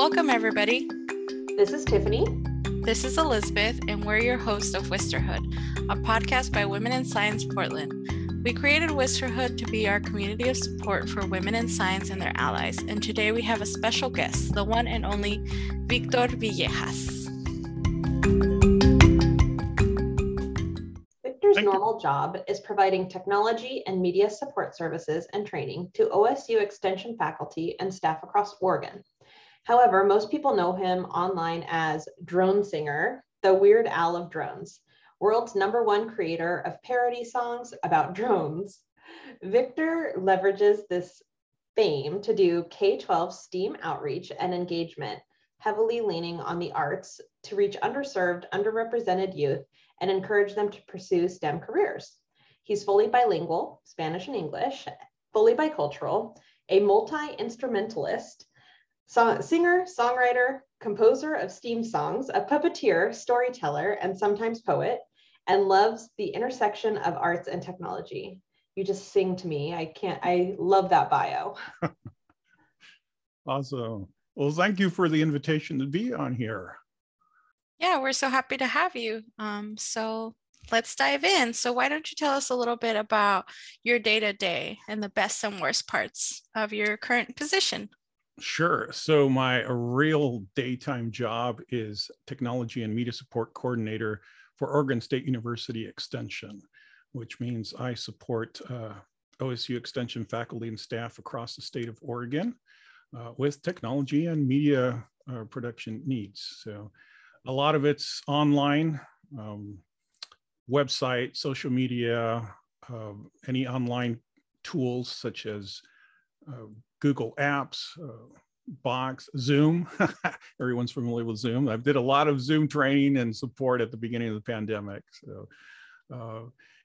Welcome, everybody. This is Tiffany. This is Elizabeth, and we're your hosts of Wisterhood, a podcast by Women in Science Portland. We created Wisterhood to be our community of support for women in science and their allies, and today we have a special guest, the one and only Victor Villegas. Victor's normal job is providing technology and media support services and training to OSU Extension faculty and staff across Oregon. However, most people know him online as Drone Singer, the Weird Al of drones, world's number one creator of parody songs about drones. Victor leverages this fame to do K 12 STEAM outreach and engagement, heavily leaning on the arts to reach underserved, underrepresented youth and encourage them to pursue STEM careers. He's fully bilingual, Spanish and English, fully bicultural, a multi instrumentalist, song, singer, songwriter, composer of STEAM songs, a puppeteer, storyteller, and sometimes poet, and loves the intersection of arts and technology. You just sing to me. I can't, I love that bio. awesome. Well, thank you for the invitation to be on here. Yeah, we're so happy to have you. Um, so let's dive in. So, why don't you tell us a little bit about your day to day and the best and worst parts of your current position? Sure. So my real daytime job is technology and media support coordinator for Oregon State University Extension, which means I support uh, OSU Extension faculty and staff across the state of Oregon uh, with technology and media uh, production needs. So a lot of it's online, um, website, social media, um, any online tools such as uh, Google Apps, uh, Box, Zoom. Everyone's familiar with Zoom. I did a lot of Zoom training and support at the beginning of the pandemic. So, uh,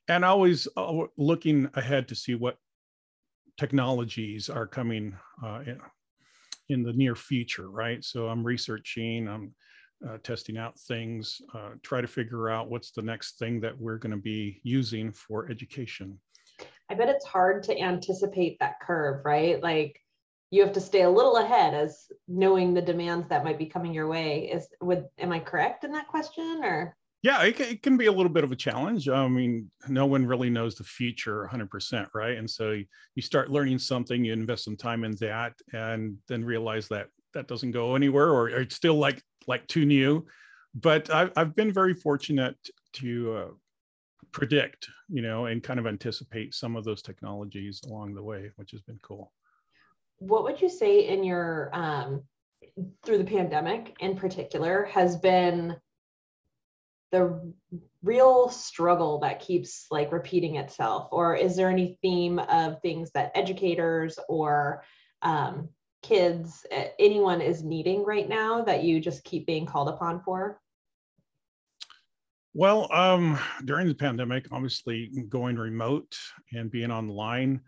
and always uh, looking ahead to see what technologies are coming uh, in, in, the near future, right? So I'm researching, I'm uh, testing out things, uh, try to figure out what's the next thing that we're going to be using for education. I bet it's hard to anticipate that curve, right? Like you have to stay a little ahead as knowing the demands that might be coming your way. Is would am I correct in that question or? Yeah, it can, it can be a little bit of a challenge. I mean, no one really knows the future 100%, right? And so you start learning something, you invest some time in that, and then realize that that doesn't go anywhere, or, or it's still like like too new. But I've I've been very fortunate to uh, predict, you know, and kind of anticipate some of those technologies along the way, which has been cool. What would you say in your um, through the pandemic in particular has been the real struggle that keeps like repeating itself? Or is there any theme of things that educators or um, kids anyone is needing right now that you just keep being called upon for? Well, um, during the pandemic, obviously going remote and being online,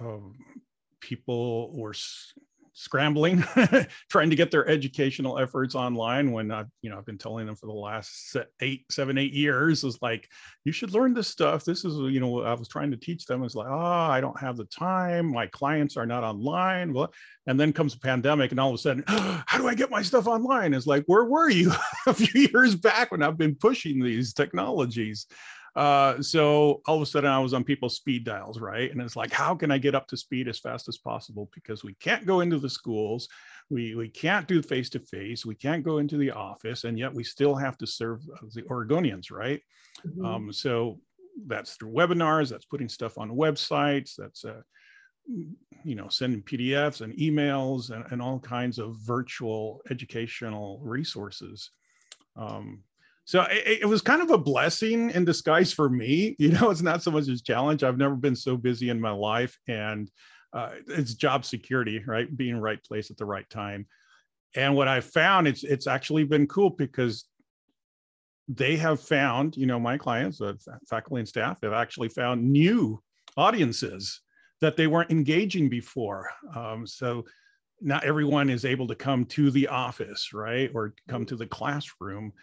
uh, people were scrambling, trying to get their educational efforts online. When I, you know, I've been telling them for the last eight, seven, eight years is like, you should learn this stuff. This is, you know, I was trying to teach them. It's like, oh, I don't have the time. My clients are not online. Well, and then comes a pandemic, and all of a sudden, oh, how do I get my stuff online? It's like, where were you a few years back when I've been pushing these technologies? Uh, so all of a sudden I was on people's speed dials, right? And it's like, how can I get up to speed as fast as possible? Because we can't go into the schools, we we can't do face to face, we can't go into the office, and yet we still have to serve the Oregonians, right? Mm-hmm. Um, so that's through webinars, that's putting stuff on websites, that's uh, you know sending pdfs and emails and, and all kinds of virtual educational resources um, so it, it, was kind of a blessing in disguise for me. You know it's not so much a challenge. I've never been so busy in my life and uh, it's job security right? Being right place at the right time. And what i found it's it's actually been cool because they have found you know my clients uh, faculty and staff have actually found new audiences that they weren't engaging before. Um, so not everyone is able to come to the office right? Or come to the classroom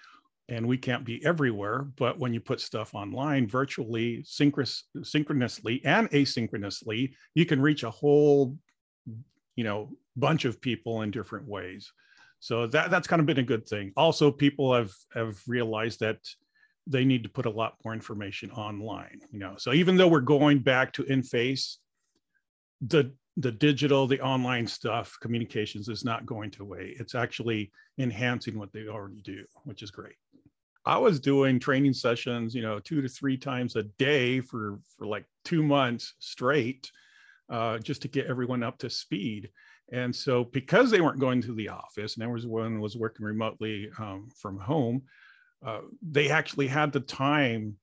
and we can't be everywhere but when you put stuff online virtually synchronous, synchronously and asynchronously you can reach a whole you know bunch of people in different ways So that that's kind of been a good thing. Also, people have have realized that they need to put a lot more information online. You know, so even though we're going back to in face, the the digital, the online stuff, communications is not going to away. It's actually enhancing what they already do, which is great. I was doing training sessions, you know, two to three times a day for for like two months straight, uh, just to get everyone up to speed. And so, because they weren't going to the office, and everyone was working remotely um, from home, uh, they actually had the time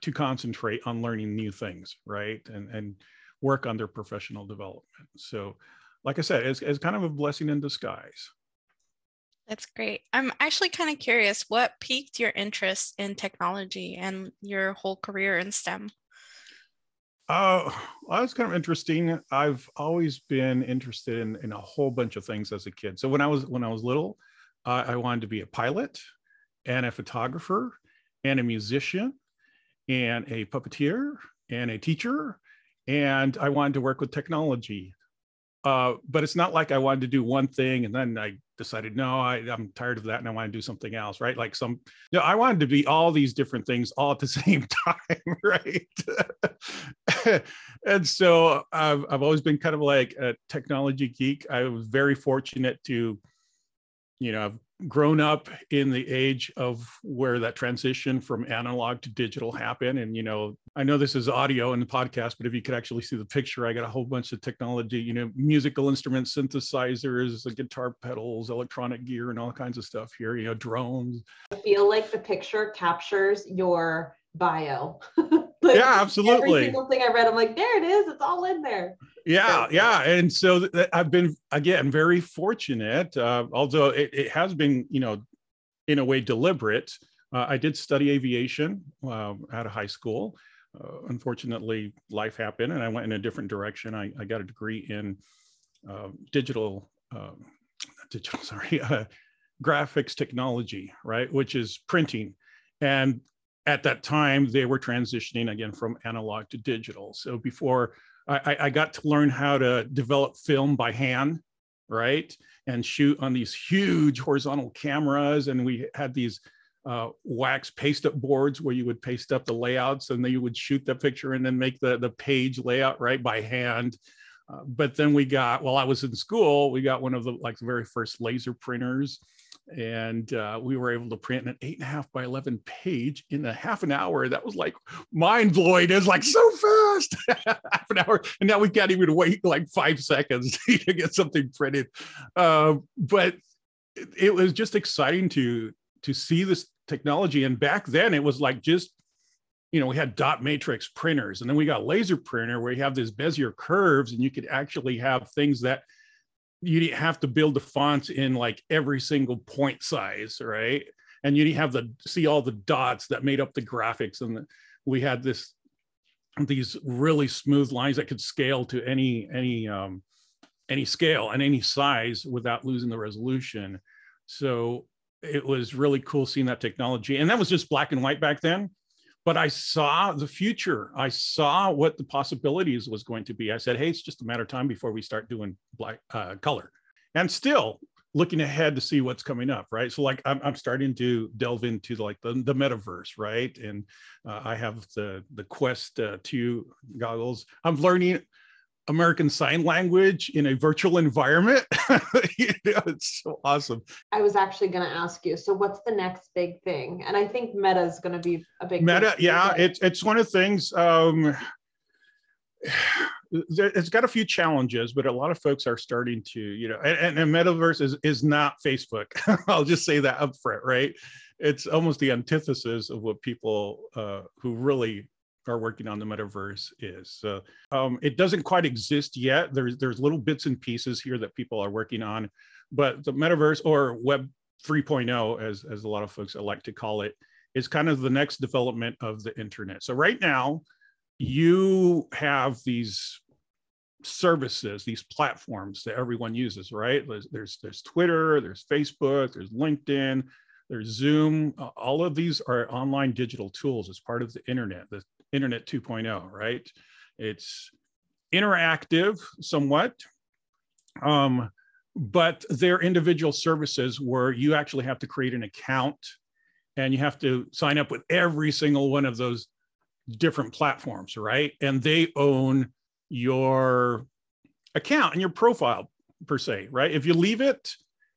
to concentrate on learning new things, right? And and work on their professional development. So, like I said, it's, it's kind of a blessing in disguise. That's great. I'm actually kind of curious what piqued your interest in technology and your whole career in STEM? Uh, well, that's kind of interesting. I've always been interested in, in a whole bunch of things as a kid. So when I was when I was little, uh, I wanted to be a pilot and a photographer and a musician and a puppeteer and a teacher and I wanted to work with technology. Uh, but it's not like I wanted to do one thing and then I decided, no, I, am tired of that and I want to do something else, right? Like some, you know, I wanted to be all these different things all at the same time, right? and so I've, I've always been kind of like a technology geek. I was very fortunate to, you know, I've grown up in the age of where that transition from analog to digital happened. And you know i know this is audio in the podcast but if you could actually see the picture i got a whole bunch of technology you know musical instruments synthesizers guitar pedals electronic gear and all kinds of stuff here you know drones. I feel like the picture captures your bio. Like yeah absolutely. every single thing i read i'm like there it is. It's all in there yeah yeah. and so th- i've been again very fortunate uh, although it, it, has been you know in a way deliberate. Uh, i did study aviation uh, out of high school. Uh, unfortunately life happened and i went in a different direction. I, I got a degree in uh, digital um, digital sorry uh, graphics technology right which is printing. And at that time they were transitioning again from analog to digital. So before I, I got to learn how to develop film by hand, right? And shoot on these huge horizontal cameras. And we had these uh, wax paste up boards where you would paste up the layouts and then you would shoot the picture and then make the, the page layout right by hand. Uh, but then we got, while I was in school, we got one of the like the very first laser printers and uh, we were able to print an eight and a half by 11 page in a half an hour. That was like mind blowing. It's like so fast, half an hour. And now we can't even wait like five seconds to get something printed. Uh, but it, it was just exciting to, to see this technology. And back then it was like just, you know, we had dot matrix printers and then we got laser printer where you have these Bezier curves and you could actually have things that you didn't have to build the fonts in like every single point size, right? And you didn't have to see all the dots that made up the graphics. And we had this these really smooth lines that could scale to any any um, any scale and any size without losing the resolution. So it was really cool seeing that technology. And that was just black and white back then but I saw the future. I saw what the possibilities was going to be. I said, hey, it's just a matter of time before we start doing black uh, color. And still looking ahead to see what's coming up, right? So like I'm, I'm starting to delve into like the, the metaverse, right? And uh, I have the the Quest uh, 2 goggles. I'm learning American Sign Language in a virtual environment. you know, it's so awesome. I was actually going to ask you. So, what's the next big thing? And I think Meta is going to be a big Meta. Yeah, it's it's one of the things. Um, it's got a few challenges, but a lot of folks are starting to, you know, and, and metaverse is is not Facebook. I'll just say that up front, right? It's almost the antithesis of what people uh, who really are working on the metaverse is. So um, it doesn't quite exist yet. There's there's little bits and pieces here that people are working on, but the metaverse or Web 3.0, as as a lot of folks like to call it, is kind of the next development of the internet. So right now, you have these services, these platforms that everyone uses, right? There's, there's, there's Twitter, there's Facebook, there's LinkedIn, there's Zoom. All of these are online digital tools as part of the internet. The internet 2.0 right it's interactive somewhat um, but they're individual services where you actually have to create an account and you have to sign up with every single one of those different platforms, right? And they own your account and your profile per se, right? If you leave it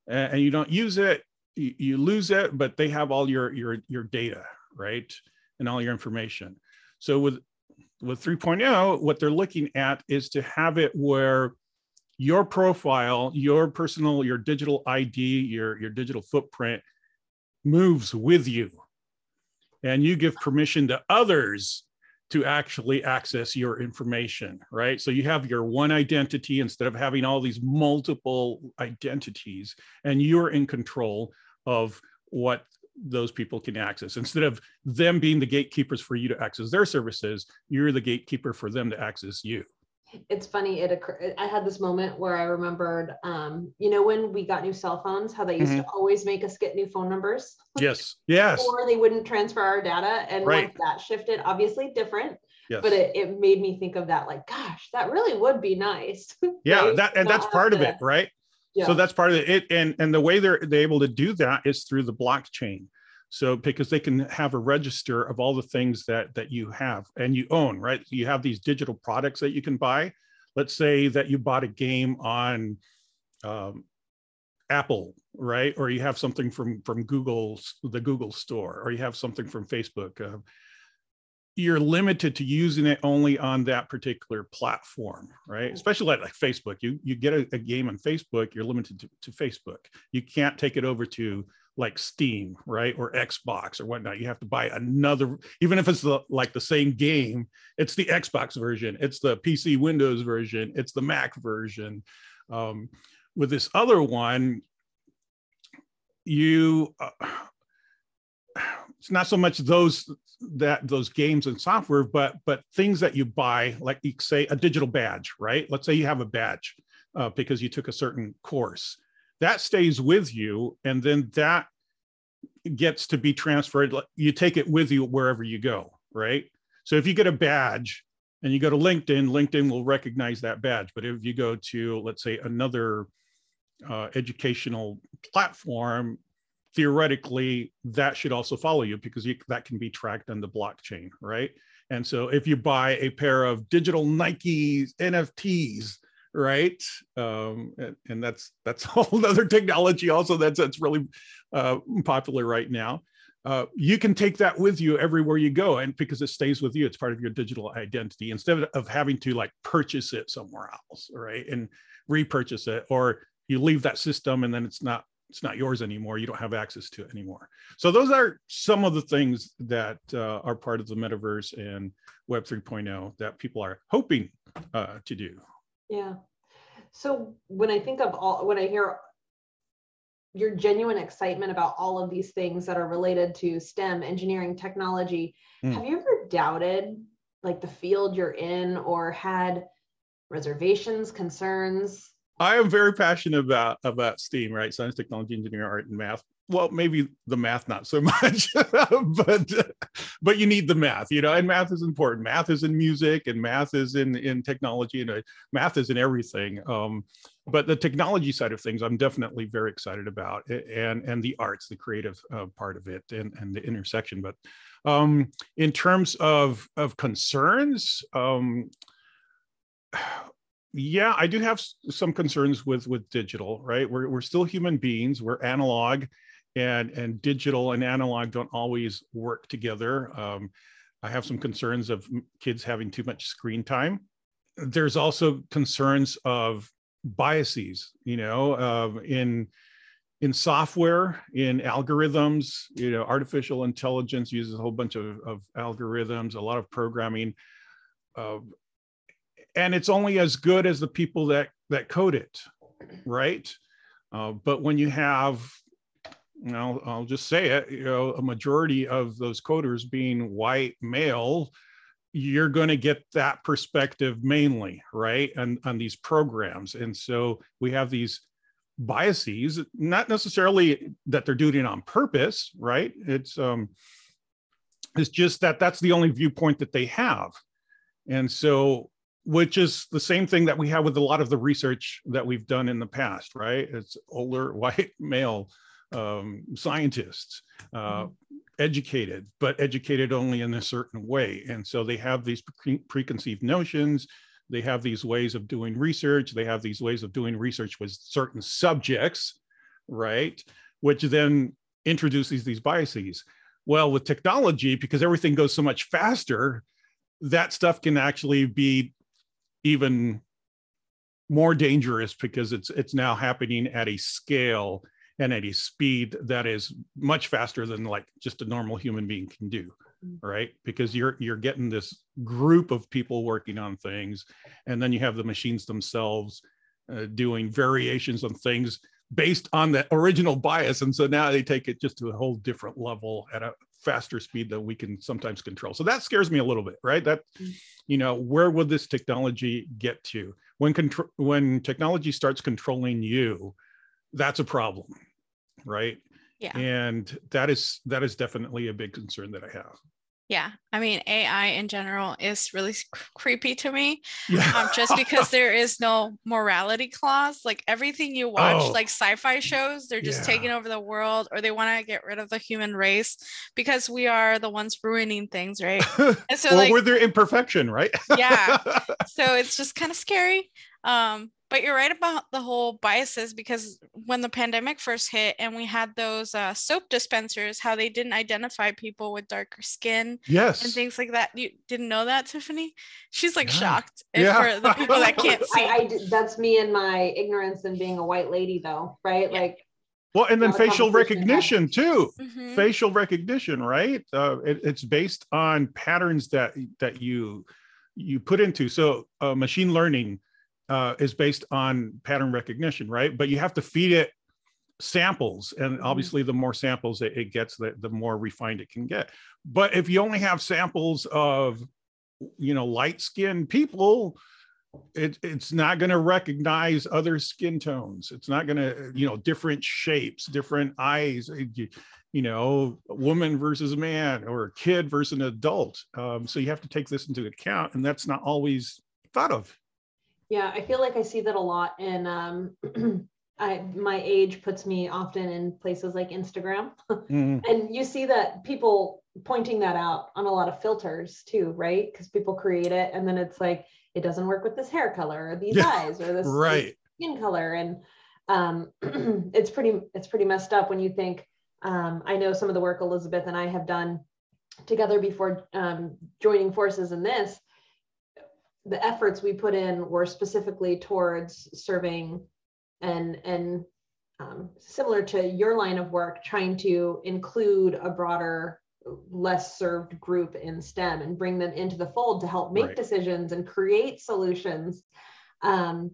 and you don't use it, you, lose it, but they have all your your your data, right? And all your information. So with with 3.0, what they're looking at is to have it where your profile, your personal, your digital ID, your, your digital footprint moves with you. And you give permission to others to actually access your information, right? So you have your one identity instead of having all these multiple identities, and you're in control of what those people can access. Instead of them being the gatekeepers for you to access their services, you're the gatekeeper for them to access you it's funny it occurred i had this moment where i remembered um, you know when we got new cell phones how they used mm-hmm. to always make us get new phone numbers yes yes or they wouldn't transfer our data and right. once that shifted obviously different yes. but it, it made me think of that like gosh that really would be nice yeah right? that and Not that's part of it right yeah. so that's part of it. And and the way they're they're able to do that is through the blockchain. So because they can have a register of all the things that that you have and you own right? You have these digital products that you can buy. Let's say that you bought a game on um, apple right? Or you have something from from google the google store or you have something from facebook uh, you're limited to using it only on that particular platform right especially like, like facebook you you get a, a game on facebook you're limited to, to facebook you can't take it over to like Steam, right, or Xbox or whatnot. You have to buy another, even if it's the like the same game. It's the Xbox version, it's the PC Windows version, it's the Mac version. Um, with this other one, you uh, it's not so much those that those games and software, but but things that you buy, like you say a digital badge, right? Let's say you have a badge uh, because you took a certain course. That stays with you and then that gets to be transferred you take it with you wherever you go right? So if you get a badge and you go to linkedin linkedin will recognize that badge. But if you go to let's say another uh, educational platform theoretically that should also follow you because you, that can be tracked on the blockchain right? And so if you buy a pair of digital nike nfts right um, and, and, that's that's whole other technology also that's that's really uh, popular right now uh, you can take that with you everywhere you go and because it stays with you it's part of your digital identity instead of having to like purchase it somewhere else right and repurchase it or you leave that system and then it's not it's not yours anymore you don't have access to it anymore so those are some of the things that uh, are part of the metaverse and web 3.0 that people are hoping uh, to do yeah. So when I think of all, when I hear your genuine excitement about all of these things that are related to STEM, engineering, technology, mm. have you ever doubted like the field you're in or had reservations, concerns? I am very passionate about about STEAM, right? Science, technology, engineering, art, and math. Well maybe the math not so much but but you need the math you know and math is important. Math is in music and math is in in technology and uh, math is in everything. Um, but the technology side of things i'm definitely very excited about and and the arts the creative uh, part of it and and the intersection. But um, in terms of of concerns um, yeah i do have some concerns with with digital right we're, we're still human beings we're analog and and digital and analog don't always work together. Um, I have some concerns of kids having too much screen time. There's also concerns of biases, you know, uh, in in software, in algorithms, you know, artificial intelligence uses a whole bunch of, of algorithms, a lot of programming, uh, and it's only as good as the people that that code it, right? Uh, but when you have you know, I'll just say it, you know, a majority of those coders being white male, you're going to get that perspective mainly, right? And on these programs. And so we have these biases, not necessarily that they're doing it on purpose, right? It's um it's just that that's the only viewpoint that they have. And so which is the same thing that we have with a lot of the research that we've done in the past, right? It's older white male um, scientists, uh, mm-hmm. educated, but educated only in a certain way. And so they have these pre- preconceived notions. They have these ways of doing research. They have these ways of doing research with certain subjects, right? Which then introduces these biases. Well, with technology, because everything goes so much faster, that stuff can actually be even more dangerous because it's it's now happening at a scale and at a speed that is much faster than like just a normal human being can do mm. right because you're you're getting this group of people working on things and then you have the machines themselves uh, doing variations on things based on the original bias and so now they take it just to a whole different level at a faster speed that we can sometimes control. So that scares me a little bit right? That mm. you know where will this technology get to? When control when technology starts controlling you that's a problem right? Yeah. And that is that is definitely a big concern that i have yeah, I mean AI in general is really creepy to me. Yeah. Um, just because there is no morality clause. Like everything you watch, oh. like sci-fi shows, they're just yeah. taking over the world, or they want to get rid of the human race because we are the ones ruining things, right? And so, or like, with their imperfection, right? yeah. So it's just kind of scary. Um, but you're right about the whole biases because when the pandemic first hit and we had those uh, soap dispensers, how they didn't identify people with darker skin, yes, and things like that. You didn't know that, Tiffany? She's like yeah. shocked. Yeah. for the people that can't see. I, I, that's me and my ignorance and being a white lady, though, right? Yeah. Like. Well, and then facial recognition too. Mm-hmm. Facial recognition, right? Uh, it, it's based on patterns that that you you put into. So, uh, machine learning uh, is based on pattern recognition, right? But you have to feed it samples, and mm-hmm. obviously, the more samples it, it gets, the, the more refined it can get. But if you only have samples of, you know, light skinned people, it, it's not going to recognize other skin tones. It's not going to, you know, different shapes, different eyes. You, you know, woman versus man or a kid versus an adult. Um, so you have to take this into account, and that's not always thought of. Yeah, I feel like I see that a lot. And um, I, my age puts me often in places like Instagram. mm-hmm. And you see that people pointing that out on a lot of filters too, right? Because people create it and then it's like, it doesn't work with this hair color or these yeah, eyes or this, right. this skin color. And um, it's pretty, it's pretty messed up when you think, um, I know some of the work Elizabeth and I have done together before um, joining forces in this the efforts we put in were specifically towards serving and and um, similar to your line of work, trying to include a broader, less served group in STEM and bring them into the fold to help make right. decisions and create solutions. Um,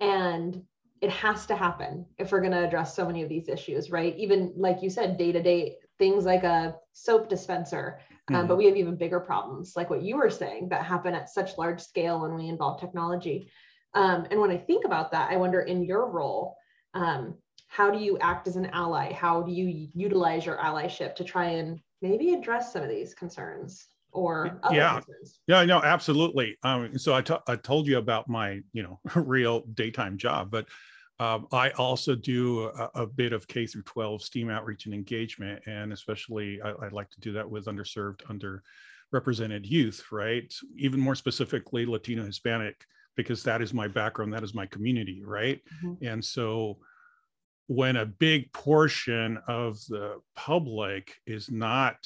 and it has to happen if we're going to address so many of these issues, right? Even like you said, day to day things like a soap dispenser um, mm-hmm. but we have even bigger problems, like what you were saying, that happen at such large scale when we involve technology. Um, and when I think about that, I wonder in your role, um, how do you act as an ally? How do you utilize your allyship to try and maybe address some of these concerns? Or yeah, concerns? yeah, no, absolutely. Um, so I, t- I told you about my, you know, real daytime job, but um, I also do a, a, bit of K through 12 STEAM outreach and engagement, and especially I, would like to do that with underserved, underrepresented youth, right? Even more specifically, Latino Hispanic, because that is my background, that is my community, right? Mm-hmm. And so when a big portion of the public is not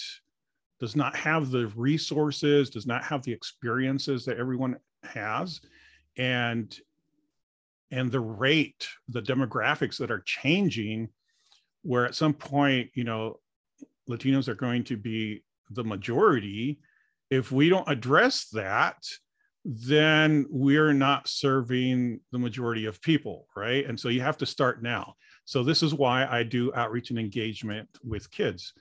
does not have the resources does not have the experiences that everyone has and and the rate, the demographics that are changing, where at some point, you know, Latinos are going to be the majority. If we don't address that, then we're not serving the majority of people, right? And so you have to start now. So this is why I do outreach and engagement with kids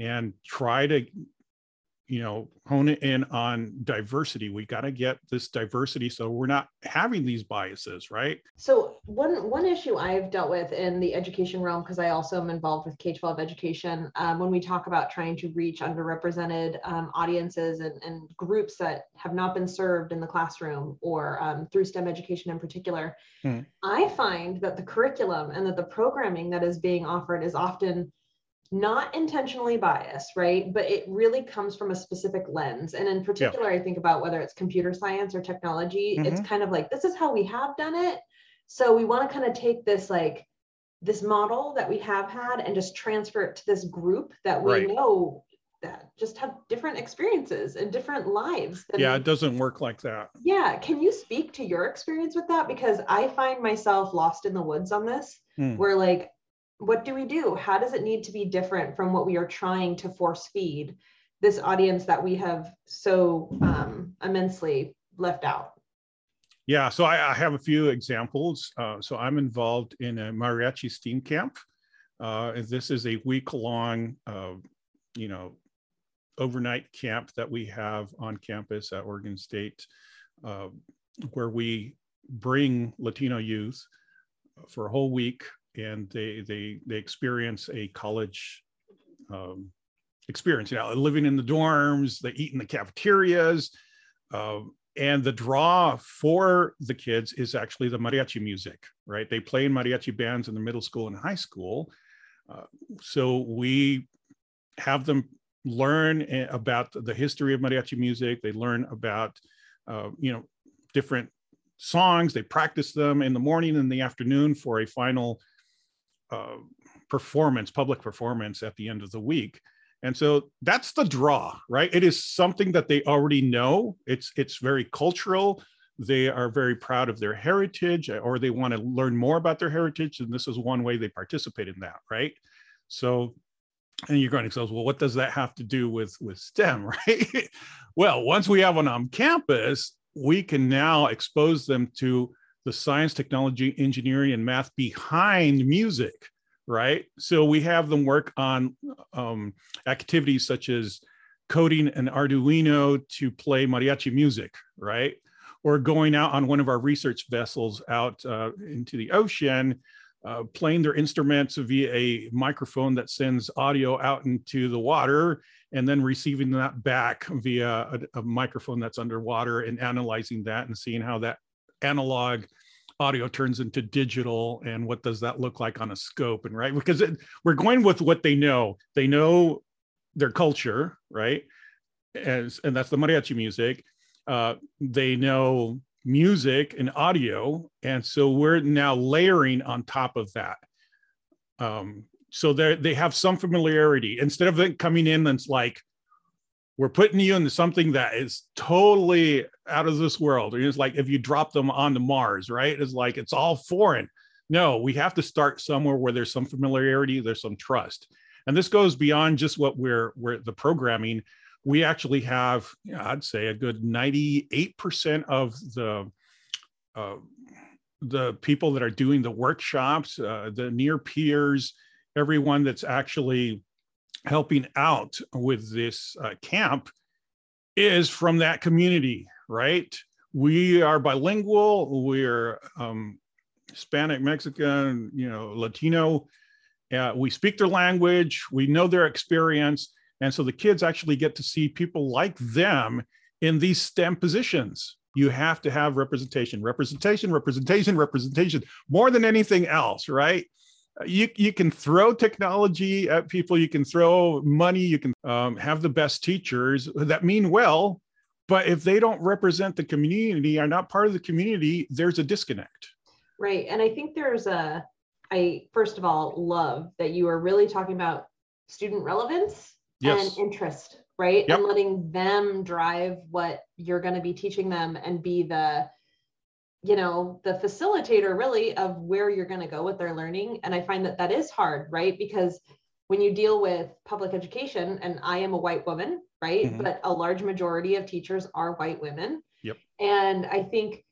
and try to you know hone in on diversity we got to get this diversity so we're not having these biases right so one one issue i've dealt with in the education realm because i also am involved with k-12 education um, when we talk about trying to reach underrepresented um, audiences and, and, groups that have not been served in the classroom or um, through stem education in particular hmm. i find that the curriculum and that the programming that is being offered is often not intentionally biased, right? But it really comes from a specific lens. And in particular, yeah. I think about whether it's computer science or technology, mm-hmm. it's kind of like this is how we have done it. So we want to kind of take this like this model that we have had and just transfer it to this group that we right. know that just have different experiences and different lives. yeah, it doesn't work like that. Yeah. Can you speak to your experience with that? Because I find myself lost in the woods on this, hmm. where like what do we do? How does it need to be different from what we are trying to force feed this audience that we have so um, immensely left out? Yeah, so I, I have a few examples. Uh, so I'm involved in a mariachi STEAM camp. Uh, this is a week long, uh, you know, overnight camp that we have on campus at Oregon State, uh, where we bring Latino youth for a whole week and they they they experience a college um, experience. You know, living in the dorms, they eat in the cafeterias, uh, and the draw for the kids is actually the mariachi music. Right? They play in mariachi bands in the middle school and high school, uh, so we have them learn eh, about the history of mariachi music. They learn about uh, you know different songs. They practice them in the morning and the afternoon for a final uh, performance, public performance at the end of the week. And so that's the draw, right? It is something that they already know. It's it's very cultural. They are very proud of their heritage, or they want to learn more about their heritage, and this is one way they participate in that, right? So, and you're going to say, well, what does that have to do with with STEM, right? well, once we have one on campus, we can now expose them to the science, technology, engineering, and math behind music, right? So we have them work on um, activities such as coding an Arduino to play mariachi music, right? Or going out on one of our research vessels out uh, into the ocean, uh, playing their instruments via a microphone that sends audio out into the water and then receiving that back via a, a microphone that's underwater and analyzing that and seeing how that analog audio turns into digital and what does that look like on a scope? And right because it, we're going with what they know. They know their culture right? As, and that's the mariachi music. Uh, they know music and audio and so we're now layering on top of that. Um, so they they have some familiarity. Instead of it coming in and it's like we're putting you into something that is totally out of this world. It's like if you drop them onto Mars, right? It's like it's all foreign. No, we have to start somewhere where there's some familiarity, there's some trust. And this goes beyond just what we're we're the programming. We actually have, I'd say, a good 98% of the uh, the people that are doing the workshops, uh, the near peers, everyone that's actually helping out with this uh, camp is from that community, right? We are bilingual. We're um, Hispanic, Mexican, you know, Latino. Uh, we speak their language. We know their experience, and so the kids actually get to see people like them in these STEM positions. You have to have representation, representation, representation, representation, more than anything else, right? You you can throw technology at people you can throw money you can um, have the best teachers that mean well but if they don't represent the community are not part of the community there's a disconnect right and i think there's a i first of all love that you are really talking about student relevance yes. and interest right yep. and letting them drive what you're going to be teaching them and be the you know the facilitator really of where you're going to go with their learning and i find that that is hard right because when you deal with public education and i am a white woman right mm-hmm. but a large majority of teachers are white women yep and i think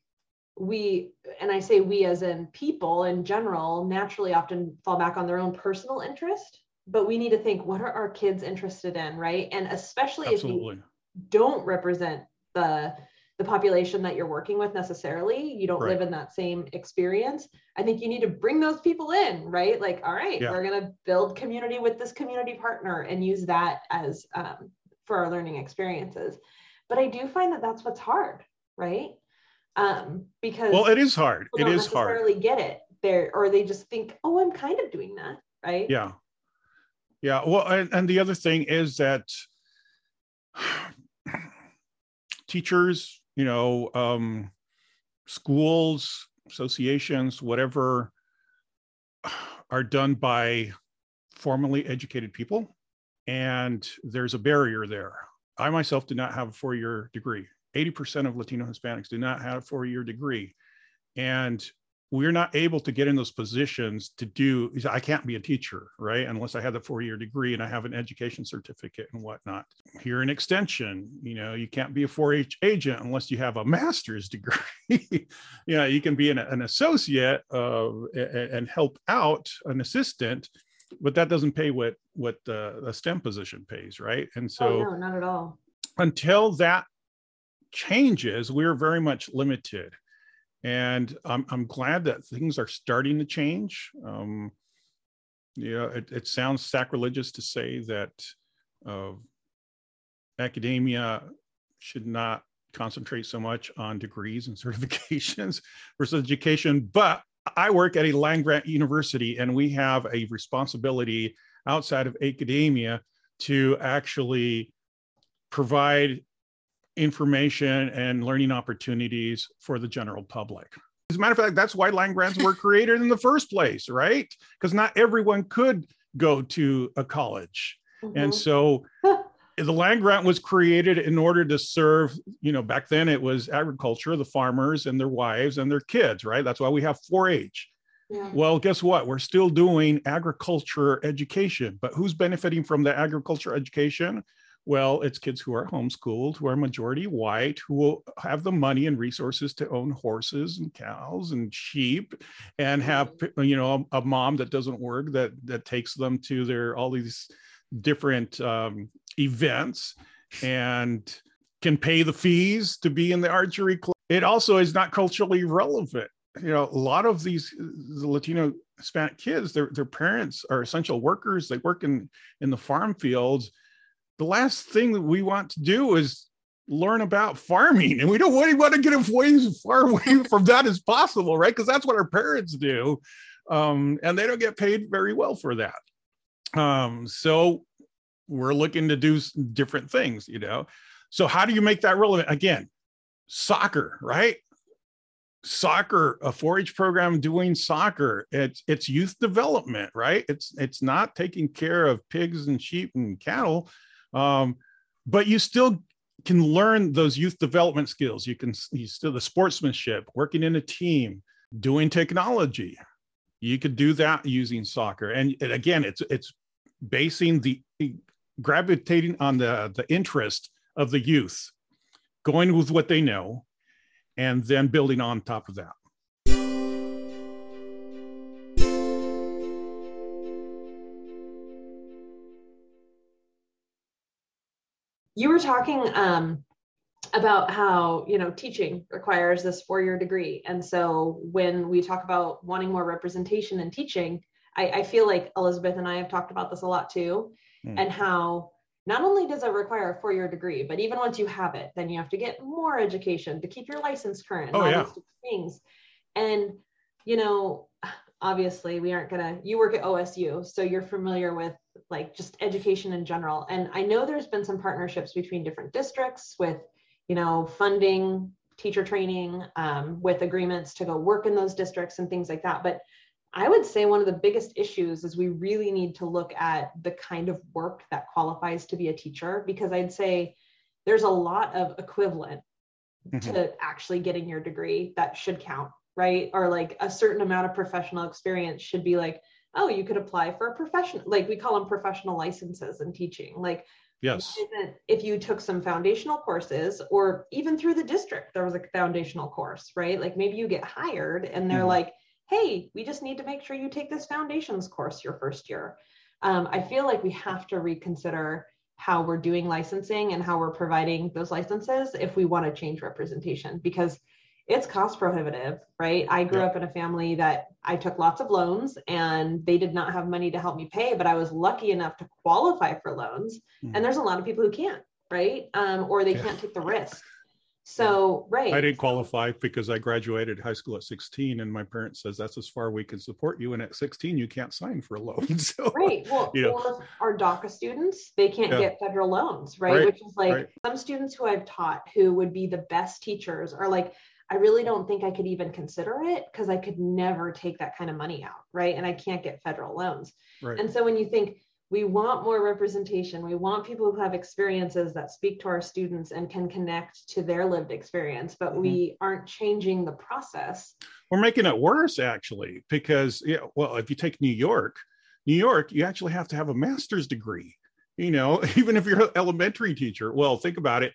we and i say we as in people in general naturally often fall back on their own personal interest but we need to think what are our kids interested in, right? And especially Absolutely. if you don't represent the the population that you're working with necessarily you don't Right. live in that same experience i think you need to bring those people in right like all right Yeah. we're going to build community with this community partner and use that as um, for our learning experiences but i do find that that's what's hard right um, because Well, it is hard. It is hard. necessarily get it there or they just think oh i'm kind of doing that right Yeah. Yeah. Well, and, and the other thing is that teachers, you know, um, schools, associations, whatever, are done by formally educated people. And there's a barrier there. I myself did not have a four year degree. 80% of Latino Hispanics do not have a four year degree. And we're not able to get in those positions to do i can't be a teacher right? Unless i have the four year degree and i have an education certificate and whatnot. Here in extension you know you can't be a 4-h agent unless you have a master's degree. You know you can be an, an associate uh, and, help out an assistant but that doesn't pay what what the, the stem position pays right? And so oh, no not at all. until that changes, we're very much limited. And I'm, I'm glad that things are starting to change. Um, know, it, it sounds sacrilegious to say that uh, academia should not concentrate so much on degrees and certifications versus education, but I work at a land grant university and we have a responsibility outside of academia to actually provide information and learning opportunities for the general public. As a matter of fact, that's why land grants were created in the first place, right? Because not everyone could go to a college. And Mhm. so the land grant was created in order to serve, you know, back then it was agriculture, the farmers and their wives and their kids, right? That's why we have 4 H. yeah. Well, guess what? We're still doing agriculture education, but who's benefiting from the agriculture education? Well, it's kids who are homeschooled, who are majority white, who will have the money and resources to own horses and cows and sheep, and have you know a, a mom that doesn't work that that takes them to their all these different um, events and can pay the fees to be in the archery club. It also is not culturally relevant you know a lot of these the latino hispanic kids their, their parents are essential workers they work in in the farm fields the last thing that we want to do is learn about farming. And we don't really want to get away as far away from that as possible right? Because that's what our parents do. Um, and they don't get paid very well for that. Um, so we're looking to do different things you know? So how do you make that relevant? Again soccer right? Soccer a 4-h program doing soccer it's it's youth development right? It's it's not taking care of pigs and sheep and cattle um, but you still can learn those youth development skills. You can you still the sportsmanship working in a team doing technology. You could do that using soccer. And, and again it's it's basing the gravitating on the the interest of the youth going with what they know and then building on top of that. You were talking um, about how you know teaching requires this four-year degree and so when we talk about wanting more representation in teaching I, I feel like elizabeth and i have talked about this a lot too Hmm. and how not only does it require a four-year degree but even once you have it then you have to get more education to keep your license current and Oh, all yeah. these things and you know obviously we aren't gonna you work at osu so you're familiar with like just education in general. And i know there's been some partnerships between different districts with you know funding teacher training um, with agreements to go work in those districts and things like that. But i would say one of the biggest issues is we really need to look at the kind of work that qualifies to be a teacher because i'd say there's a lot of equivalent Mhm. to actually getting your degree that should count right? Or like a certain amount of professional experience should be like oh you could apply for a professional like we call them professional licenses in teaching like Yes. if you took some foundational courses or even through the district there was a foundational course right like maybe you get hired and they're Mhm. like hey we just need to make sure you take this foundations course your first year um, I feel like we have to reconsider how we're doing licensing and how we're providing those licenses if we want to change representation because it's cost prohibitive, right? I grew up in a family that I took lots of loans and they did not have money to help me pay, but I was lucky enough to qualify for loans. Mm. And there's a lot of people who can't, right? Um, or they yeah. can't take the risk. So, right. I didn't qualify because I graduated high school at 16 and my parents says that's as far we can support you. And at 16, you can't sign for a loan. So, right. Well, you know. our DACA students, they can't yeah. get federal loans, right? right. Which is like right. some students who I've taught who would be the best teachers are like, I really don't think I could even consider it because I could never take that kind of money out, right? And I can't get federal loans. Right. And so when you think we want more representation, we want people who have experiences that speak to our students and can connect to their lived experience, but mm-hmm. we aren't changing the process. We're making it worse actually, because yeah, well, if you take New York, New York, you actually have to have a master's degree. You know, even if you're an elementary teacher. Well, think about it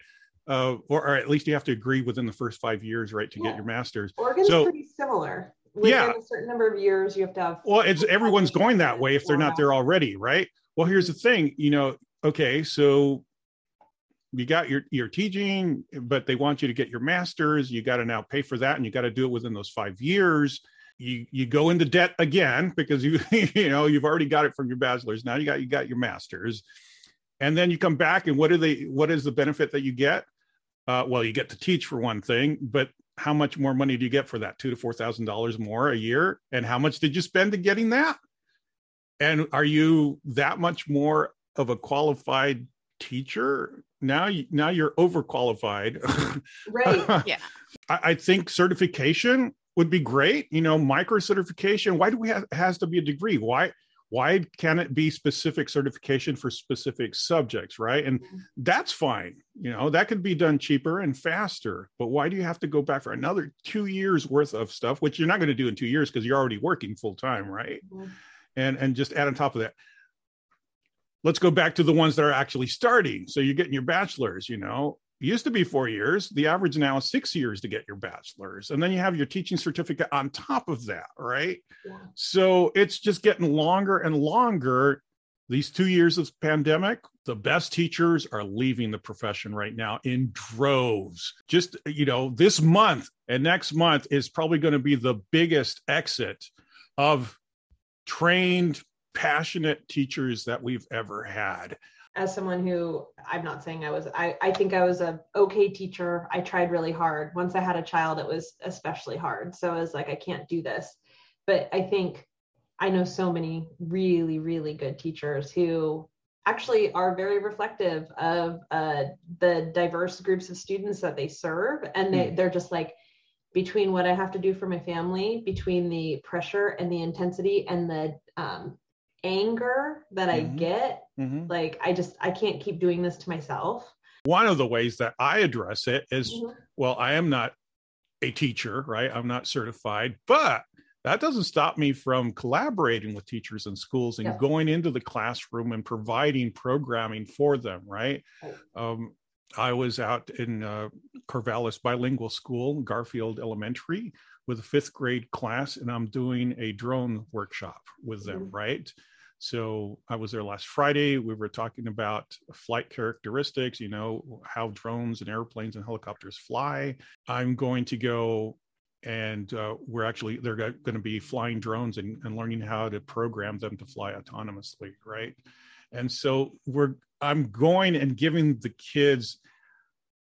uh, or, or, at least you have to agree within the first five years, right, to yeah. get your master's. Oregon's so, pretty similar. Within yeah. a certain number of years, you have to have. Well, it's everyone's going that way if they're not there already, right? Well, here's the thing, you know. Okay, so you got your your teaching, but they want you to get your master's. You got to now pay for that, and you got to do it within those five years. You you go into debt again because you you know you've already got it from your bachelor's. Now you got you got your master's and then you come back and what do they what is the benefit that you get uh, well you get to teach for one thing but how much more money do you get for that? Two to four thousand dollars more a year? And how much did you spend to getting that? And are you that much more of a qualified teacher? Now you, now you're overqualified. Right yeah. I, I, think certification would be great. You know micro certification why do we have has to be a degree? Why why can it be specific certification for specific subjects right and mm-hmm. that's fine you know that could be done cheaper and faster but why do you have to go back for another two years worth of stuff which you're not going to do in two years because you're already working full time right mm-hmm. and and just add on top of that let's go back to the ones that are actually starting so you're getting your bachelor's you know used to be four years. The average now is six years to get your bachelor's. And then you have your teaching certificate on top of that, right? Yeah. So it's just getting longer and longer. These two years of pandemic, the best teachers are leaving the profession right now in droves. Just, you know, this month and next month is probably going to be the biggest exit of trained, passionate teachers that we've ever had as someone who I'm not saying I was I, I think I was a okay teacher. I tried really hard. Once I had a child, it was especially hard. So I was like, I can't do this. But I think I know so many really, really good teachers who actually are very reflective of uh, the diverse groups of students that they serve. And they, mm. they're just like, between what I have to do for my family, between the pressure and the intensity and the um, anger that mm-hmm. I get, mm-hmm. like I just I can't keep doing this to myself. One of the ways that I address it is mm-hmm. well, I am not a teacher, right? I'm not certified, but that doesn't stop me from collaborating with teachers in schools and yeah. going into the classroom and providing programming for them, right? Um, I was out in uh, Corvallis Bilingual School, Garfield Elementary, with a fifth grade class, and I'm doing a drone workshop with them, mm-hmm. right? So I was there last Friday. We were talking about flight characteristics, you know, how drones and airplanes and helicopters fly. I'm going to go and uh, we're actually, they're going to be flying drones and, and learning how to program them to fly autonomously, right? And so we're, I'm going and giving the kids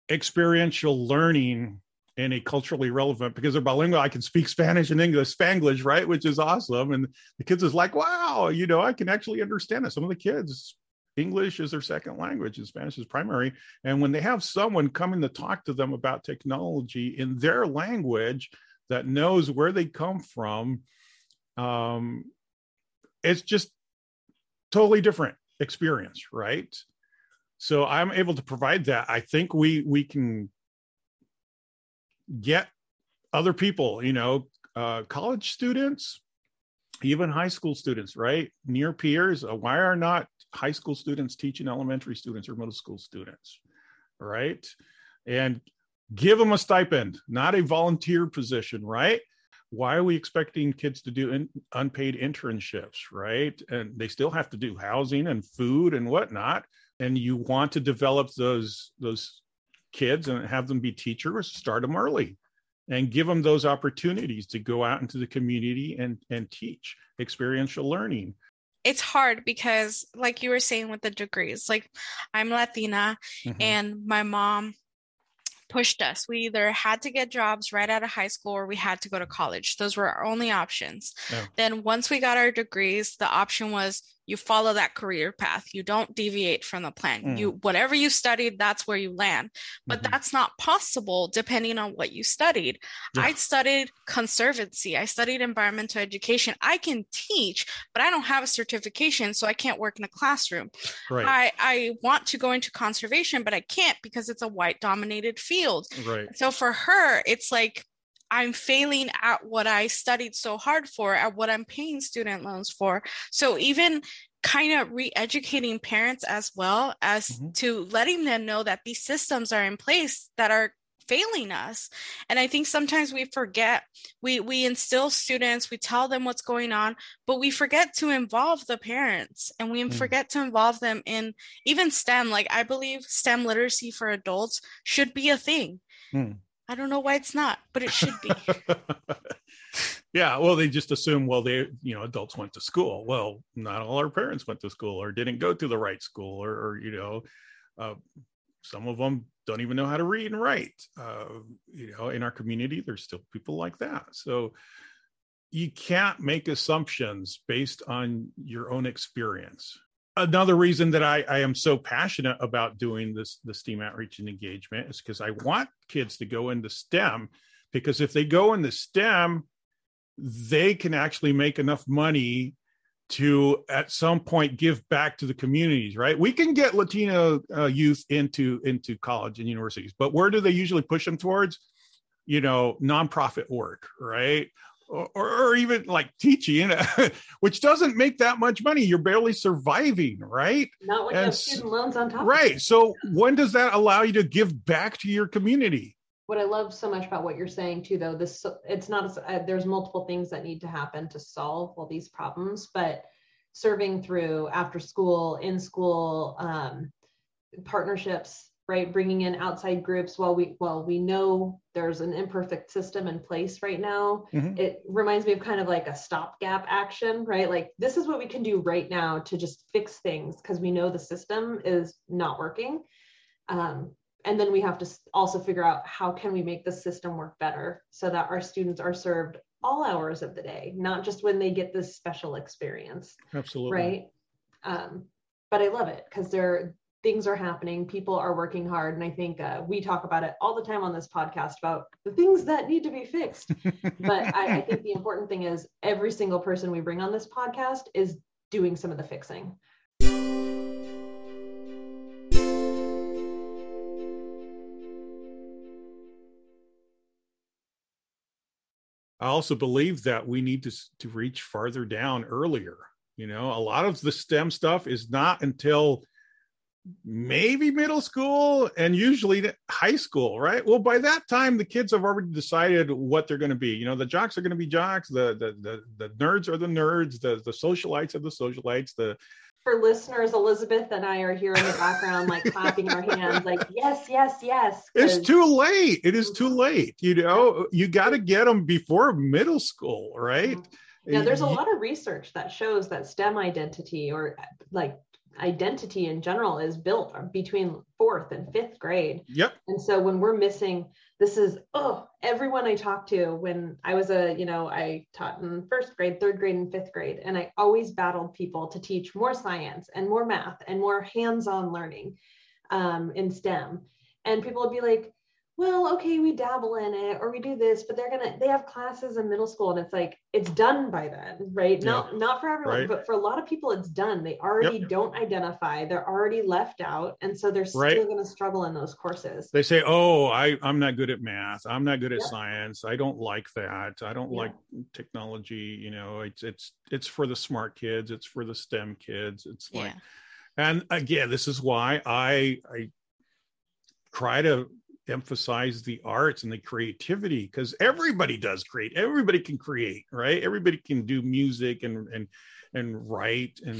experiential learning and a culturally relevant because they're bilingual. I can speak Spanish and English, Spanglish, right? Which is awesome. And the kids is like, wow, you know, I can actually understand it. Some of the kids, English is their second language and Spanish is primary. And when they have someone coming to talk to them about technology in their language that knows where they come from, um, it's just totally different experience, right? So I'm able to provide that. I think we we can get other people, you know, uh, college students, even high school students, right? Near peers. Uh, why are not high school students teaching elementary students or middle school students, right? And give them a stipend, not a volunteer position, right? why are we expecting kids to do in, unpaid internships, right? And they still have to do housing and food and whatnot. And you want to develop those those kids and have them be teachers, start them early and give them those opportunities to go out into the community and, and teach experiential learning it's hard because like you were saying with the degrees like i'm latina mm-hmm. and my mom pushed us. We either had to get jobs right out of high school or we had to go to college. Those were our only options. Yeah. Then once we got our degrees, the option was you follow that career path. You don't deviate from the plan. Mm. you whatever you studied that's where you land. But mm-hmm. that's not possible depending on what you studied. Yeah. i studied conservancy. I studied environmental education. I can teach but i don't have a certification so i can't work in a classroom. Right. i i want to go into conservation but i can't because it's a white dominated field. Right. So for her it's like I'm failing at what I studied so hard for, at what I'm paying student loans for. So even kind of re-educating parents as well as mm-hmm. to letting them know that these systems are in place that are failing us and i think sometimes we forget we we instill students we tell them what's going on but we forget to involve the parents and we mm. forget to involve them in even stem like i believe stem literacy for adults should be a thing mm. I don't know why it's not, but it should be. yeah, well, they just assume, well, they, you know, adults went to school. Well, not all our parents went to school or didn't go to the right school, or, or you know, uh, some of them don't even know how to read and write. Uh, you know, in our community, there's still people like that. So you can't make assumptions based on your own experience another reason that I, I, am so passionate about doing this the STEAM outreach and engagement is because I want kids to go into STEM because if they go into STEM, they can actually make enough money to at some point give back to the communities right? We can get latino uh, youth into into college and universities but where do they usually push them towards? You know nonprofit work right or, or even like teaching, which doesn't make that much money. You're barely surviving, right? Not when and, you have student loans on top. Right. So when does that allow you to give back to your community? What I love so much about what you're saying too, though, this it's not uh, there's multiple things that need to happen to solve all these problems, but serving through after school, in school um, partnerships right bringing in outside groups while we while we know there's an imperfect system in place right now. Mm-hmm. it reminds me of kind of like a stopgap action right? Like this is what we can do right now to just fix things because we know the system is not working. Um, and then we have to also figure out how can we make the system work better so that our students are served all hours of the day not just when they get this special experience. Absolutely. Right? Um, but i love it because they're things are happening people are working hard and i think uh, we talk about it all the time on this podcast about the things that need to be fixed but I, I, think the important thing is every single person we bring on this podcast is doing some of the fixing I also believe that we need to, to reach farther down earlier. You know, a lot of the STEM stuff is not until maybe middle school and usually high school right? Well by that time the kids have already decided what they're going to be. You know the jocks are going to be jocks the, the the the, nerds are the nerds the the socialites are the socialites the for listeners elizabeth and i are here in the background like clapping our hands like yes yes yes it's too late. It is too late. You know you got to get them before middle school right? Mm-hmm. Yeah there's a lot of research that shows that stem identity or like identity in general is built between fourth and fifth grade. Yep. And so when we're missing, this is oh, everyone I talked to when I was a, you know, I taught in first grade, third grade, and fifth grade, and I always battled people to teach more science and more math and more hands-on learning um, in STEM. And people would be like, well, okay, we dabble in it or we do this, but they're gonna they have classes in middle school and it's like it's done by then, right? Not not for everyone, right. but for a lot of people it's done. They already yep. don't identify, they're already left out, and so they're still right. gonna struggle in those courses. They say, Oh, I, I'm not good at math, I'm not good at yep. science, I don't like that, I don't yeah. like technology, you know, it's it's it's for the smart kids, it's for the STEM kids. It's like yeah. and again, this is why I I try to emphasize the arts and the creativity because everybody does create everybody can create right? Everybody can do music and and and write and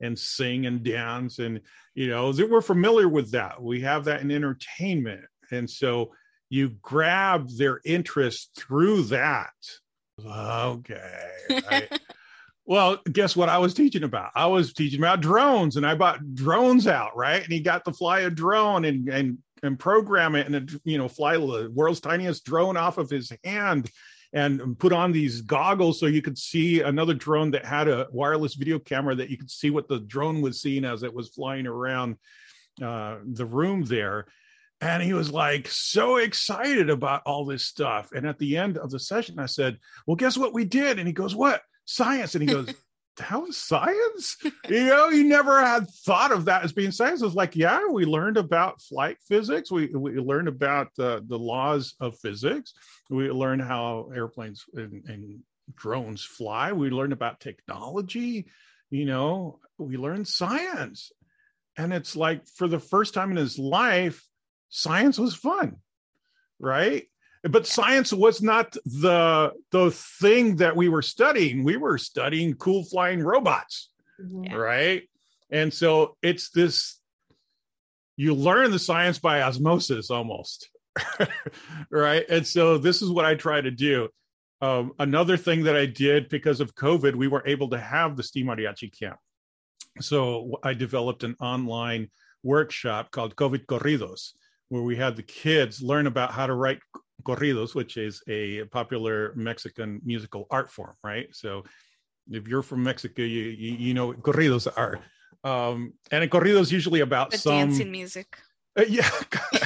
and sing and dance and you know we're familiar with that. We have that in entertainment. And so you grab their interest through that. Okay well guess what i was teaching about? I was teaching about drones and i bought drones out right? And he got to fly a drone and and and program it and you know fly the world's tiniest drone off of his hand and put on these goggles so you could see another drone that had a wireless video camera that you could see what the drone was seeing as it was flying around uh, the room there. And he was like so excited about all this stuff. And at the end of the session, I said, Well, guess what we did? And he goes, What? Science. And he goes, that was science? You know you never had thought of that as being science. It was like yeah we learned about flight physics. We, we learned about uh, the laws of physics. We learned how airplanes and, and drones fly. We learned about technology. You know we learned science. And it's like for the first time in his life science was fun right but science was not the the thing that we were studying. We were studying cool flying robots mm-hmm. yeah. right? And so it's this you learn the science by osmosis almost right? And so this is what i try to do. Um, another thing that i did because of covid we were able to have the steam mariachi camp. So i developed an online workshop called covid corridos where we had the kids learn about how to write corridos, which is a popular Mexican musical art form, right? So if you're from Mexico, you you, you know corridos are. Um, and a corrido is usually about the some dancing music. Uh, yeah,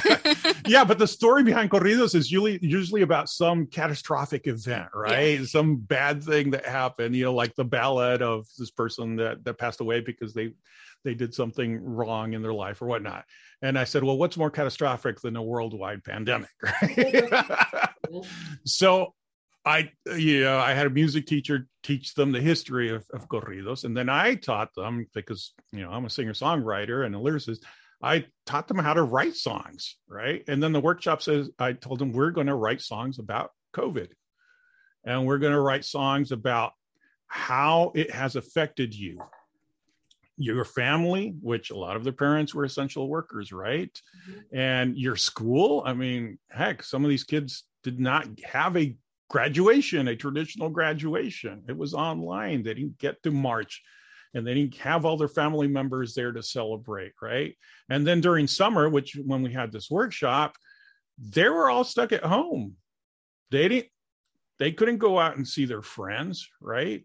yeah, but the story behind corridos is usually usually about some catastrophic event, right? Yeah. Some bad thing that happened. You know, like the ballad of this person that that passed away because they they did something wrong in their life or whatnot. And I said, well, what's more catastrophic than a worldwide pandemic? Right? so I, you know, I had a music teacher teach them the history of, of corridos. And then I taught them because, you know, I'm a singer songwriter and a lyricist. I taught them how to write songs. Right. And then the workshop says, I told them, we're going to write songs about COVID and we're going to write songs about how it has affected you your family, which a lot of their parents were essential workers, right? Mm-hmm. And your school. I mean, heck, some of these kids did not have a graduation, a traditional graduation. It was online. They didn't get to March and they didn't have all their family members there to celebrate, right? And then during summer, which when we had this workshop, they were all stuck at home. They didn't they couldn't go out and see their friends, right?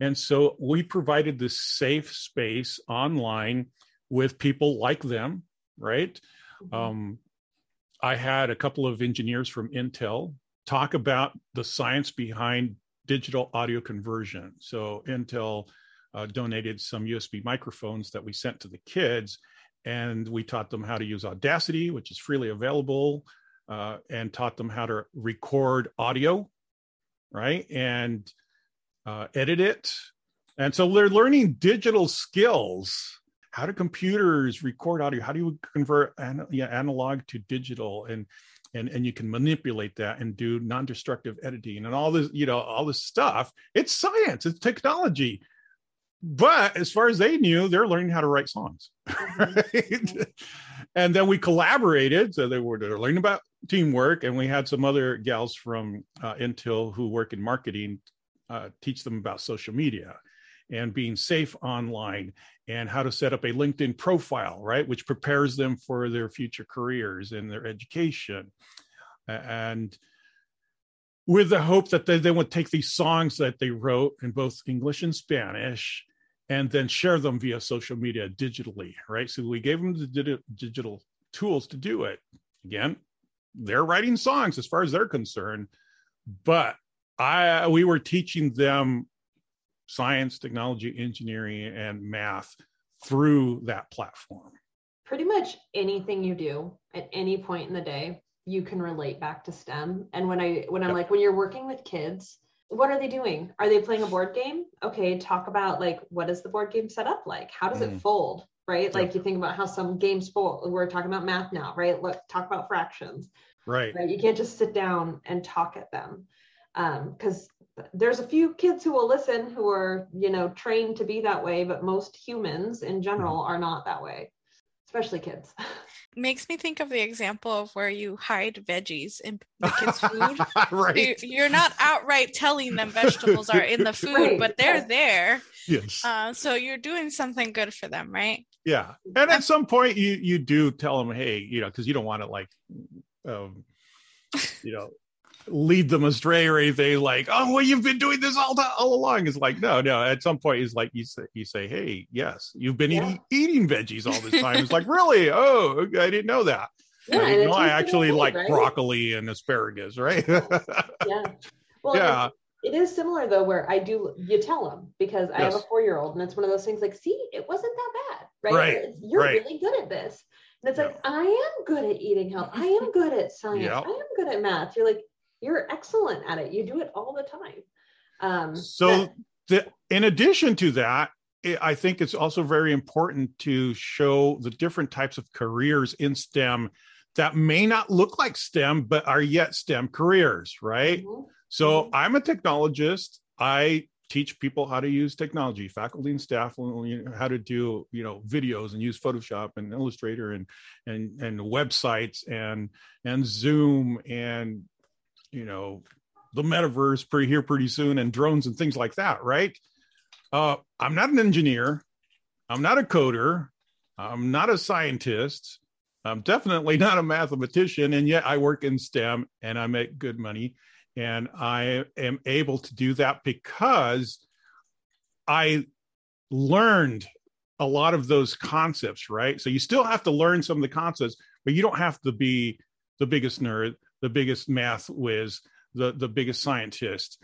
And so we provided this safe space online with people like them, right? Mm-hmm. Um, I had a couple of engineers from Intel talk about the science behind digital audio conversion. So Intel uh, donated some USB microphones that we sent to the kids, and we taught them how to use Audacity, which is freely available, uh, and taught them how to record audio, right? And uh, edit it. And so they're learning digital skills. How do computers record audio? How do you convert an, yeah, analog to digital? And and and you can manipulate that and do non-destructive editing and all this, you know, all this stuff. It's science. It's technology. But as far as they knew, they're learning how to write songs. Right? and then we collaborated. So they were learning about teamwork, and we had some other gals from uh, Intel who work in marketing uh, teach them about social media and being safe online and how to set up a LinkedIn profile, right, which prepares them for their future careers and their education. And with the hope that they, they would take these songs that they wrote in both English and Spanish and then share them via social media digitally, right? So we gave them the digital tools to do it. Again, they're writing songs as far as they're concerned, but I we were teaching them science, technology, engineering, and math through that platform. Pretty much anything you do at any point in the day, you can relate back to STEM. And when I when I'm yep. like when you're working with kids, what are they doing? Are they playing a board game? Okay, talk about like what is the board game set up like? How does mm. it fold? right? Like you think about how some games fold. We're talking about math now, right? Let's talk about fractions. Right. right? You can't just sit down and talk at them because um, there's a few kids who will listen who are you know trained to be that way, but most humans in general mm-hmm. are not that way, especially kids. makes me think of the example of where you hide veggies in the kids' food. right. You're not outright telling them vegetables are in the food, right. but they're there. Yes. Uh, so you're doing something good for them, right? Yeah. And at some point, you you do tell them, hey, you know, because you don't want to like, um, you know, lead them astray or anything like, oh, well, you've been doing this all, all along. It's like, no, no. At some point, it's like you say, you say, hey, yes, you've been yeah. eating veggies all this time. It's like, really? Oh, I didn't know that. Yeah, I, know I actually like right? broccoli and asparagus, right? yeah. Well, yeah. It is similar though, where I do you tell them because I yes. have a four year old and it's one of those things like, see, it wasn't that bad, right? right. You're right. really good at this. And it's like, I am good at eating health. I am good at science. Yep. I am good at math. You're like, you're excellent at it. You do it all the time. Um, so, the, in addition to that, I think it's also very important to show the different types of careers in STEM that may not look like STEM, but are yet STEM careers, right? Mm-hmm. So mm-hmm. I'm a technologist. I teach people how to use technology, faculty and staff, how to do you know videos and use Photoshop and Illustrator and and and websites and and Zoom and you know the metaverse pretty here pretty soon and drones and things like that right? Uh, i'm not an engineer. I'm not a coder. I'm not a scientist. I'm definitely not a mathematician and yet i work in stem and i make good money and i am able to do that because i learned a lot of those concepts right? So you still have to learn some of the concepts but you don't have to be the biggest nerd the biggest math whiz, the, the biggest scientist.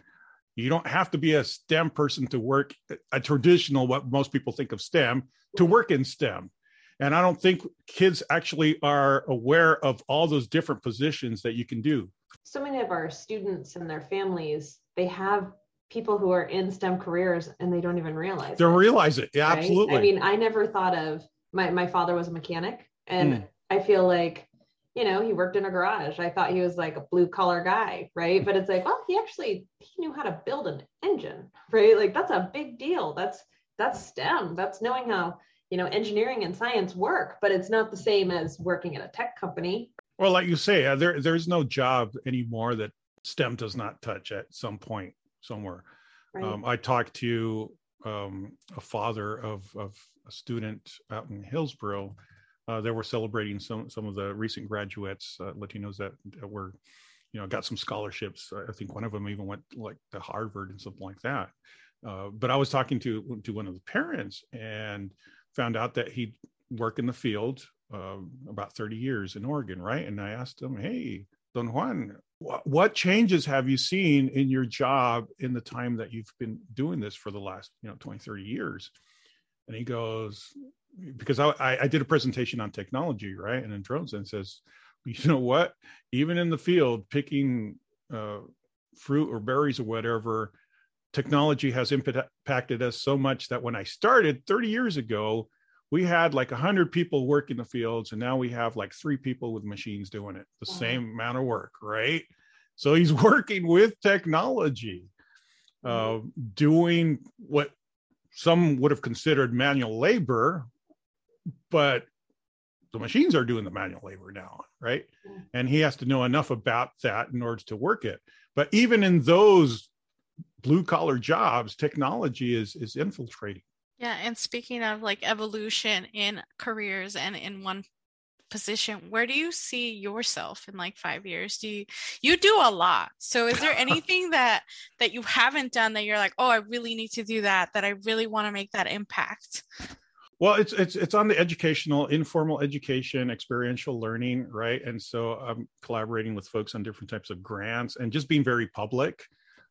You don't have to be a STEM person to work a traditional, what most people think of STEM, to work in STEM. And I don't think kids actually are aware of all those different positions that you can do. So many of our students and their families, they have people who are in STEM careers and they don't even realize they realize it. Yeah, right? absolutely. I mean, I never thought of my my father was a mechanic and mm. I feel like you know, he worked in a garage. I thought he was like a blue collar guy, right? But it's like, well, he actually he knew how to build an engine, right? Like that's a big deal. That's that's STEM. That's knowing how, you know, engineering and science work, but it's not the same as working at a tech company. Well, like you say, uh, there there's no job anymore that STEM does not touch at some point somewhere. Right. Um, I talked to um, a father of of a student out in Hillsboro uh, they were celebrating some some of the recent graduates, uh, Latinos that, that, were, you know, got some scholarships. I think one of them even went like to Harvard and something like that. Uh, but I was talking to to one of the parents and found out that he'd worked in the field uh, about 30 years in Oregon, right? And I asked him, "Hey, Don Juan, what changes have you seen in your job in the time that you've been doing this for the last, you know, 20, 30 years?" And he goes, because I, I did a presentation on technology, right? And in drones, and says, you know what? Even in the field, picking uh, fruit or berries or whatever, technology has impacted us so much that when I started 30 years ago, we had like 100 people work in the fields, and now we have like three people with machines doing it, the same amount of work, right? So he's working with technology, uh, doing what some would have considered manual labor, but the machines are doing the manual labor now, right? Mm-hmm. And he has to know enough about that in order to work it. But even in those blue collar jobs, technology is is infiltrating. Yeah, and speaking of like evolution in careers and in one position, where do you see yourself in like 5 years? Do you you do a lot. So is there anything that that you haven't done that you're like, "Oh, I really need to do that that I really want to make that impact?" Well, it's it's it's on the educational, informal education, experiential learning, right? And so I'm collaborating with folks on different types of grants and just being very public.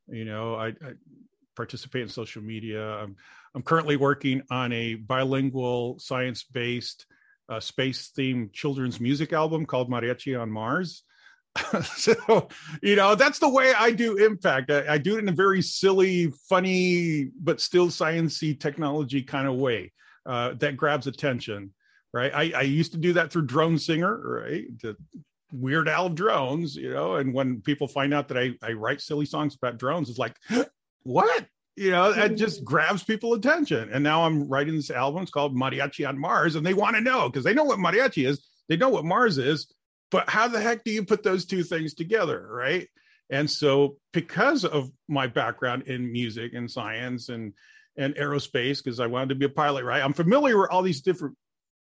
You know, I, I participate in social media. I'm I'm currently working on a bilingual, science-based, uh, space-themed children's music album called Mariachi on Mars. so you know that's the way i do impact I, I, do it in a very silly funny but still sciency technology kind of way uh, that grabs attention, right? I, I used to do that through Drone Singer, right? The Weird Al drones, you know, and when people find out that I, I write silly songs about drones, it's like, what? You know, that just grabs people attention. And now I'm writing this album. It's called Mariachi on Mars, and they want to know because they know what mariachi is, they know what Mars is, but how the heck do you put those two things together, right? And so, because of my background in music and science and and aerospace, because I wanted to be a pilot, right? I'm familiar with all these different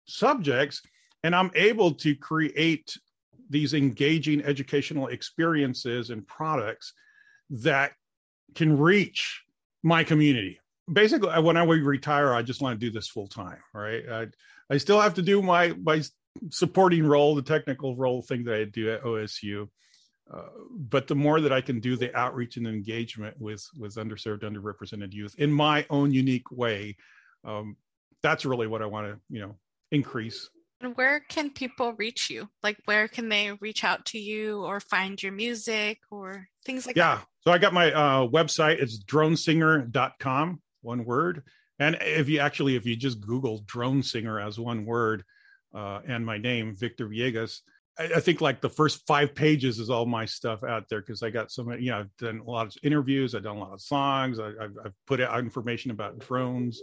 subjects, and I'm able to create these engaging educational experiences and products that can reach my community. Basically, when I retire, I just want to do this full time, right? I, I still have to do my my supporting role, the technical role thing that I do at OSU. Uh, but the more that I can do the outreach and engagement with with underserved, underrepresented youth in my own unique way, um, that's really what I want to you know increase. And where can people reach you? Like, where can they reach out to you or find your music or things like yeah. that? Yeah. So I got my uh, website. It's dronesinger.com, one word. And if you actually, if you just Google drone singer as one word uh, and my name, Victor Villegas, I, I, think like the first five pages is all my stuff out there because I got so many, you know, I've done a lot of interviews, I've done a lot of songs, I, have I've put out information about drones.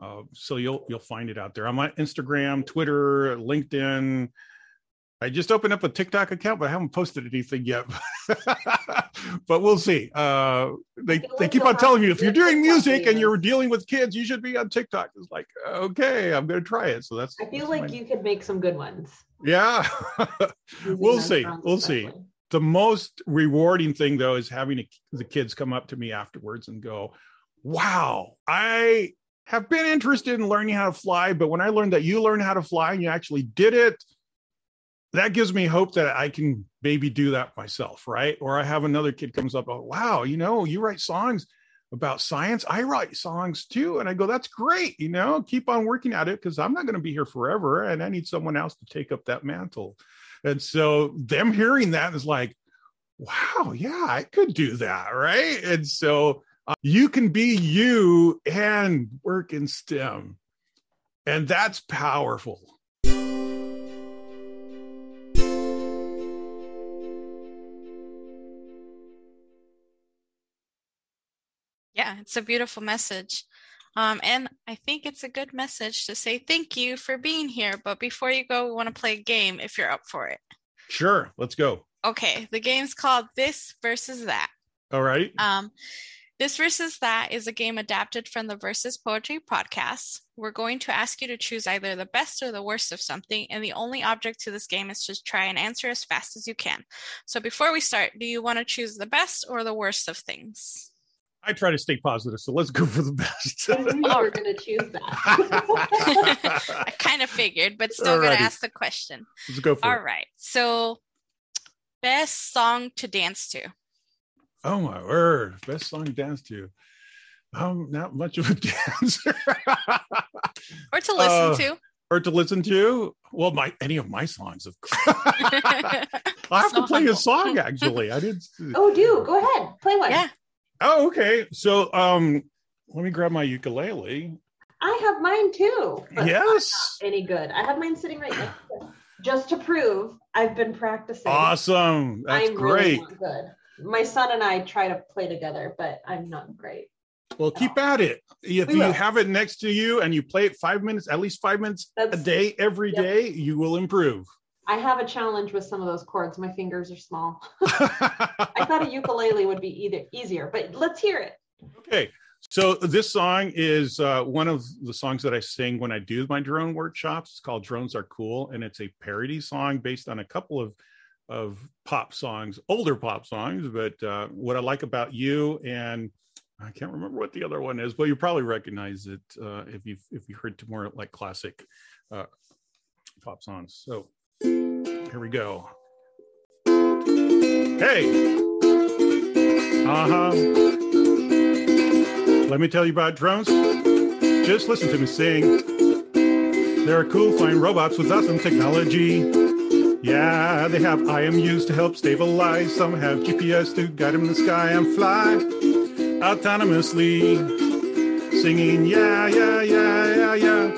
Uh, so you'll you'll find it out there. On Instagram, Twitter, LinkedIn. I just opened up a TikTok account, but I haven't posted anything yet. but we'll see. Uh, they they keep on telling me if you're doing music and you're dealing with kids, you should be on TikTok. It's like okay, I'm going to try it. So that's. I feel that's like my... you could make some good ones. Yeah, we'll see. We'll see. The most rewarding thing though is having a, the kids come up to me afterwards and go, "Wow, I have been interested in learning how to fly, but when I learned that you learned how to fly and you actually did it, that gives me hope that I can maybe do that myself, right? Or I have another kid comes up, oh wow, you know, you write songs about science. I write songs too. And I go, that's great, you know, keep on working at it because I'm not going to be here forever. And I need someone else to take up that mantle. And so them hearing that is like, wow, yeah, I could do that, right? And so you can be you and work in STEM. And that's powerful. Yeah, it's a beautiful message. Um, and I think it's a good message to say thank you for being here. But before you go, we want to play a game if you're up for it. Sure, let's go. Okay, the game's called This versus That. All right. Um, this versus that is a game adapted from the Versus Poetry podcast. We're going to ask you to choose either the best or the worst of something, and the only object to this game is to try and answer as fast as you can. So before we start, do you want to choose the best or the worst of things? I try to stay positive, so let's go for the best. I knew you were going to choose that. I kind of figured, but still going to ask the question. Let's go for All it. All right. So, best song to dance to. Oh my word! Best song to dance to. I'm not much of a dancer. or to listen uh, to. Or to listen to. Well, my any of my songs, of course. I have so to play humble. a song actually. I didn't. Oh, do go ahead, play one. Yeah. Oh, okay. So, um, let me grab my ukulele. I have mine too. yes. any good? I have mine sitting right next to Just to prove, I've been practicing. Awesome. That's I'm great. Really good my son and I try to play together, but I'm not great. Well, keep at it. If you have it next to you and you play it five minutes, at least five minutes That's, a day, every yep. day, you will improve. I have a challenge with some of those chords. My fingers are small. I thought a ukulele would be either easier, but let's hear it. Okay. So this song is uh, one of the songs that I sing when I do my drone workshops. It's called "Drones Are Cool," and it's a parody song based on a couple of of pop songs, older pop songs. But uh, what I like about you and I can't remember what the other one is, but you probably recognize it uh, if you if you heard more like classic uh, pop songs. So here we go. Hey, uh huh. Let me tell you about drones. Just listen to me sing. They're cool flying robots with awesome technology. Yeah, they have IMUs to help stabilize. Some have GPS to guide them in the sky and fly autonomously, singing, yeah, yeah, yeah, yeah, yeah.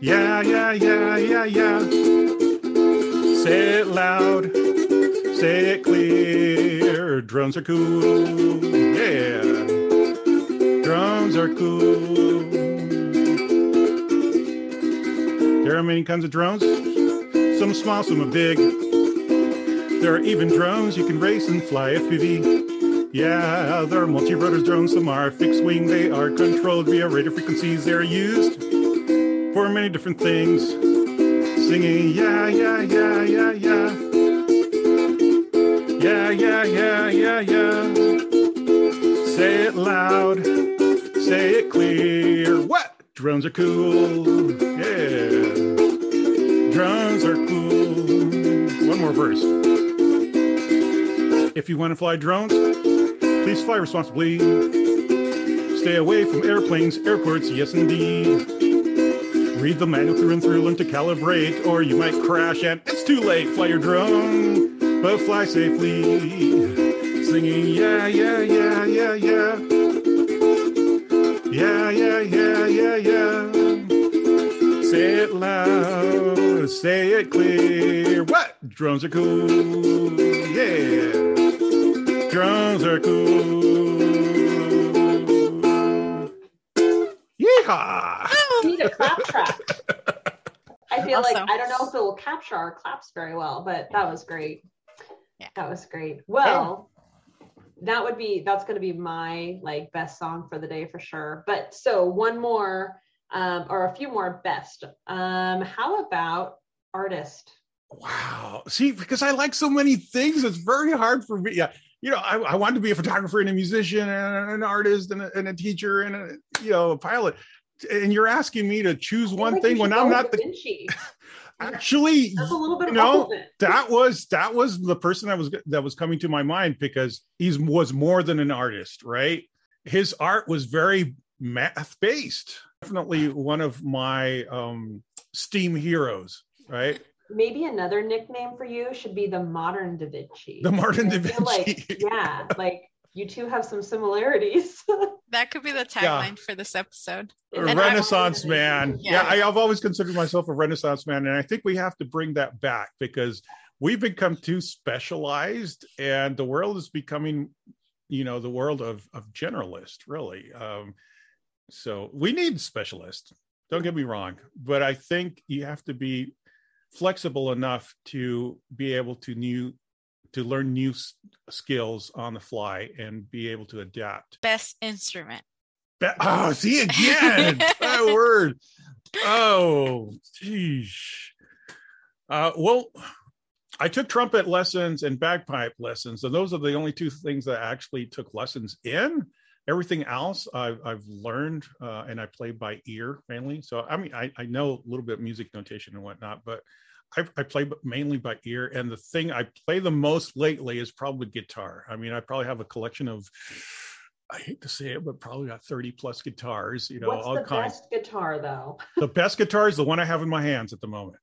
Yeah, yeah, yeah, yeah, yeah. Say it loud, say it clear. Drums are cool. Yeah. Drums are cool. There are many kinds of drones. Some small, some are big. There are even drones you can race and fly FPV. Yeah, there are multi-rotors drones. Some are fixed wing. They are controlled via radio frequencies. They're used for many different things. Singing, yeah, yeah, yeah, yeah, yeah. Yeah, yeah, yeah, yeah, yeah. Say it loud, say it clear. What? Drones are cool. Yeah. Drones are cool. One more verse. If you want to fly drones, please fly responsibly. Stay away from airplanes, airports, yes indeed. Read the manual through and through, learn to calibrate, or you might crash and it's too late. Fly your drone, but fly safely. Singing, yeah, yeah, yeah, yeah, yeah. Yeah, yeah, yeah, yeah, yeah. Say it loud, say it clear. What? Drones are cool. Yeah. Drones are cool. Yeehaw! We need a clap track. I feel Also- like I don't know if it will capture our claps very well, but that was great. Yeah. That was great. Well, that would be that's going to be my like best song for the day for sure. But so one more um, or a few more best. Um, how about artist? Wow. See, because I like so many things, it's very hard for me. Yeah. You know, I, I wanted to be a photographer and a musician and an artist and a, and a teacher and a, you know, a pilot. And you're asking me to choose one like thing when I'm not the, actually, That's a little bit you know, that was that was the person that was that was coming to my mind because he's was more than an artist right his art was very math based definitely one of my um steam heroes right Maybe another nickname for you should be the modern Da Vinci. the martin I da feel like, vinci yeah, like you two have some similarities. That could be the Yeah. tagline for this episode. And renaissance man yeah, Yeah. I, i've always considered myself a renaissance man and i think we have to bring that back because we've become too specialized and the world is becoming you know the world of of generalist really um so we need specialists don't get me wrong but i think you have to be flexible enough to be able to new to learn new s- skills on the fly and be able to adapt Best instrument. Be- oh, see again. that word. Oh, geez. Uh, well, I took trumpet lessons and bagpipe lessons, and those are the only two things that I actually took lessons in. Everything else I've, I've learned, uh, and I play by ear mainly. So, I mean, I, I know a little bit of music notation and whatnot, but I, I play mainly by ear. And the thing I play the most lately is probably guitar. I mean, I probably have a collection of, I hate to say it, but probably got 30 plus guitars, you know, What's all the kinds. best guitar though? The best guitar is the one I have in my hands at the moment.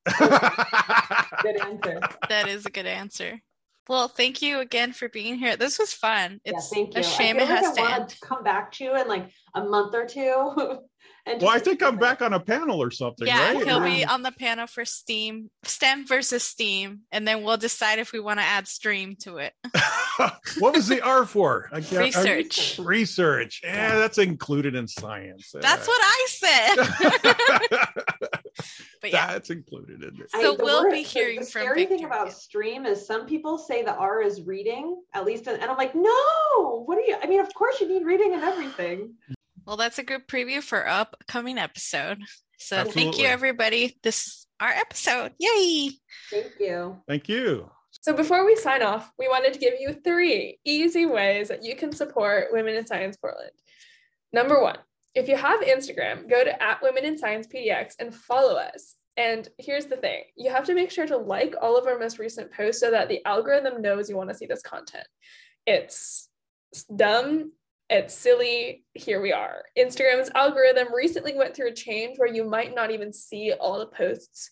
Good answer. That is a good answer. Well, thank you again for being here. This was fun. yeah, It's thank you. a shame I it feel like has to I want end. to come back to you in like a month or two. and well, I think I'm back on a panel or something, Yeah, right? he'll be on the panel for Steam, STEM versus Steam, and then we'll decide if we want to add stream to it. what was the R for? I can't- I- Research. research. Yeah, that's included in science. That's what I said. But yeah, That's included in it. I- So the we'll word- be hearing the from scary thing Victor. about stream is some people say the R is reading, at least, and I'm like, no. What are you? I mean, of course you need reading and everything. well, that's a good preview for upcoming episode. So thank you, everybody. This is our episode. Yay! Thank you. Thank you. So before we sign off, we wanted to give you three easy ways that you can support Women in Science Portland. Number one, if you have Instagram, go to at Women in Science PDX and follow us. And here's the thing you have to make sure to like all of our most recent posts so that the algorithm knows you want to see this content. It's dumb, it's silly. Here we are. Instagram's algorithm recently went through a change where you might not even see all the posts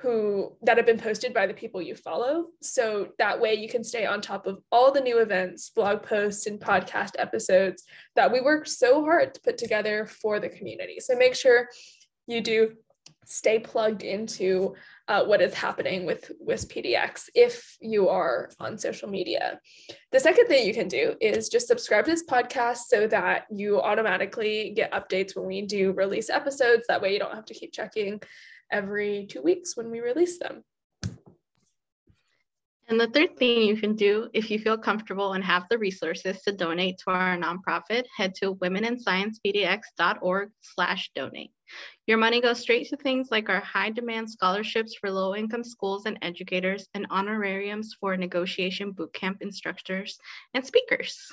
who that have been posted by the people you follow. So that way you can stay on top of all the new events, blog posts, and podcast episodes that we worked so hard to put together for the community. So make sure you do stay plugged into uh, what is happening with WISP PDX if you are on social media. The second thing you can do is just subscribe to this podcast so that you automatically get updates when we do release episodes. That way you don't have to keep checking every two weeks when we release them. And the third thing you can do if you feel comfortable and have the resources to donate to our nonprofit, head to womeninSciencePDX.org slash donate. Your money goes straight to things like our high demand scholarships for low income schools and educators and honorariums for negotiation bootcamp instructors and speakers.